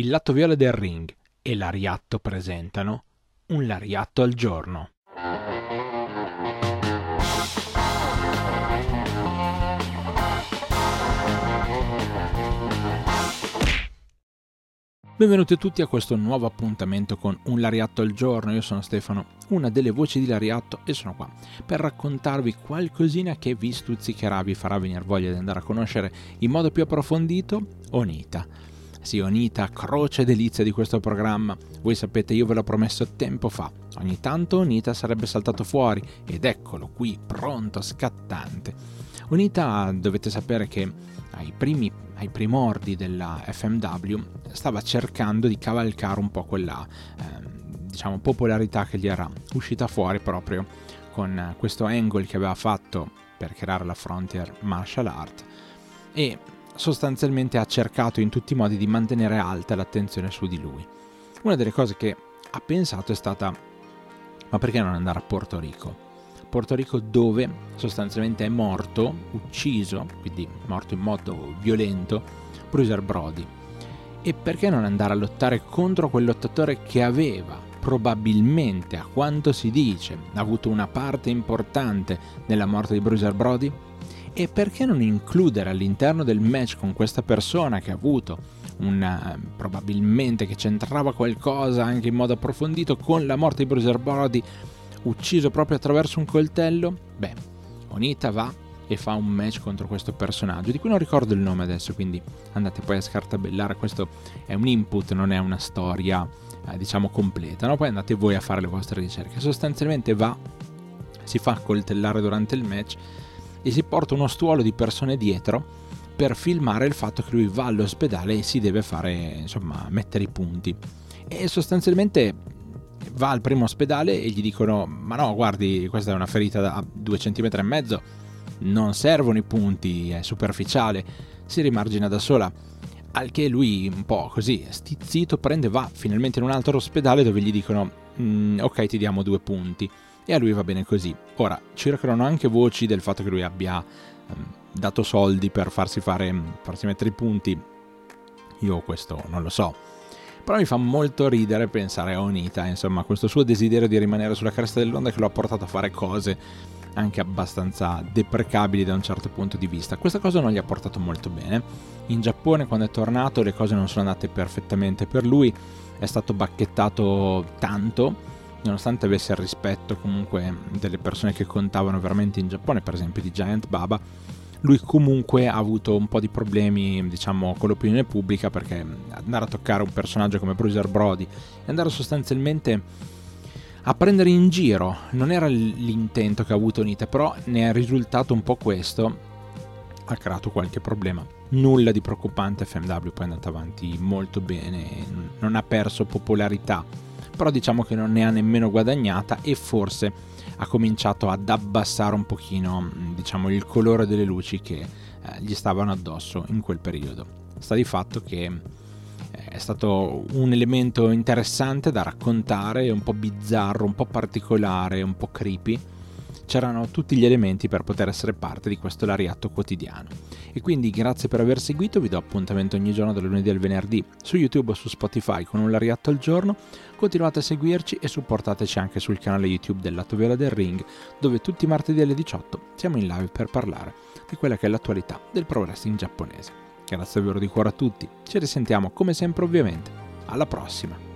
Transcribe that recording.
il lato viola del ring e l'Ariatto presentano un Lariatto al giorno. Benvenuti a tutti a questo nuovo appuntamento con Un Lariatto al giorno. Io sono Stefano, una delle voci di Lariatto e sono qua per raccontarvi qualcosina che vi stuzzicherà, vi farà venire voglia di andare a conoscere in modo più approfondito Onita. Sì, Onita, croce delizia di questo programma. Voi sapete, io ve l'ho promesso tempo fa. Ogni tanto Onita sarebbe saltato fuori ed eccolo qui, pronto, scattante. Onita dovete sapere che ai primi ai primordi della FMW, stava cercando di cavalcare un po' quella eh, diciamo, popolarità che gli era uscita fuori proprio con questo angle che aveva fatto per creare la Frontier Martial Art e sostanzialmente ha cercato in tutti i modi di mantenere alta l'attenzione su di lui. Una delle cose che ha pensato è stata ma perché non andare a Porto Rico? Porto Rico dove sostanzialmente è morto, ucciso, quindi morto in modo violento, Bruiser Brody. E perché non andare a lottare contro quel lottatore che aveva probabilmente, a quanto si dice, avuto una parte importante nella morte di Bruiser Brody? E perché non includere all'interno del match con questa persona che ha avuto una, probabilmente che c'entrava qualcosa anche in modo approfondito con la morte di Bruiser Brody ucciso proprio attraverso un coltello? Beh, Onita va e fa un match contro questo personaggio, di cui non ricordo il nome adesso, quindi andate poi a scartabellare, questo è un input, non è una storia eh, diciamo completa, no? poi andate voi a fare le vostre ricerche. Sostanzialmente va, si fa coltellare durante il match e si porta uno stuolo di persone dietro per filmare il fatto che lui va all'ospedale e si deve fare, insomma, mettere i punti. E sostanzialmente va al primo ospedale e gli dicono ma no guardi questa è una ferita da 2 cm e mezzo non servono i punti è superficiale si rimargina da sola al che lui un po' così stizzito prende va finalmente in un altro ospedale dove gli dicono mm, ok ti diamo due punti e a lui va bene così. Ora circolano anche voci del fatto che lui abbia um, dato soldi per farsi fare farsi mettere i punti. Io questo non lo so. Però mi fa molto ridere pensare a Onita, insomma, questo suo desiderio di rimanere sulla cresta dell'onda che lo ha portato a fare cose anche abbastanza deprecabili da un certo punto di vista. Questa cosa non gli ha portato molto bene. In Giappone, quando è tornato, le cose non sono andate perfettamente per lui, è stato bacchettato tanto, nonostante avesse il rispetto comunque delle persone che contavano veramente in Giappone, per esempio di Giant Baba lui comunque ha avuto un po' di problemi diciamo con l'opinione pubblica perché andare a toccare un personaggio come Bruiser Brody e andare sostanzialmente a prendere in giro non era l'intento che ha avuto Nite però ne è risultato un po' questo. Ha creato qualche problema. Nulla di preoccupante FMW poi è andato avanti molto bene non ha perso popolarità però diciamo che non ne ha nemmeno guadagnata e forse ha cominciato ad abbassare un pochino mm, diciamo, il colore delle luci che eh, gli stavano addosso in quel periodo. Sta di fatto che eh, è stato un elemento interessante da raccontare, un po' bizzarro, un po' particolare, un po' creepy c'erano tutti gli elementi per poter essere parte di questo lariatto quotidiano. E quindi grazie per aver seguito, vi do appuntamento ogni giorno dal lunedì al venerdì su YouTube o su Spotify con un lariatto al giorno, continuate a seguirci e supportateci anche sul canale YouTube del Lato Viola del Ring, dove tutti i martedì alle 18 siamo in live per parlare di quella che è l'attualità del pro wrestling giapponese. Grazie davvero di cuore a tutti, ci risentiamo come sempre ovviamente, alla prossima!